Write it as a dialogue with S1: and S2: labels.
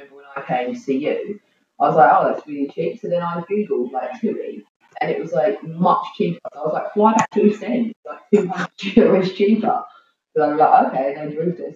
S1: remember when I came to see you, I was like, oh, that's really cheap. So then I googled like TUI, and it was like much cheaper. So I was like, fly back to East End, like two hundred euros cheaper. So I was like, okay, then this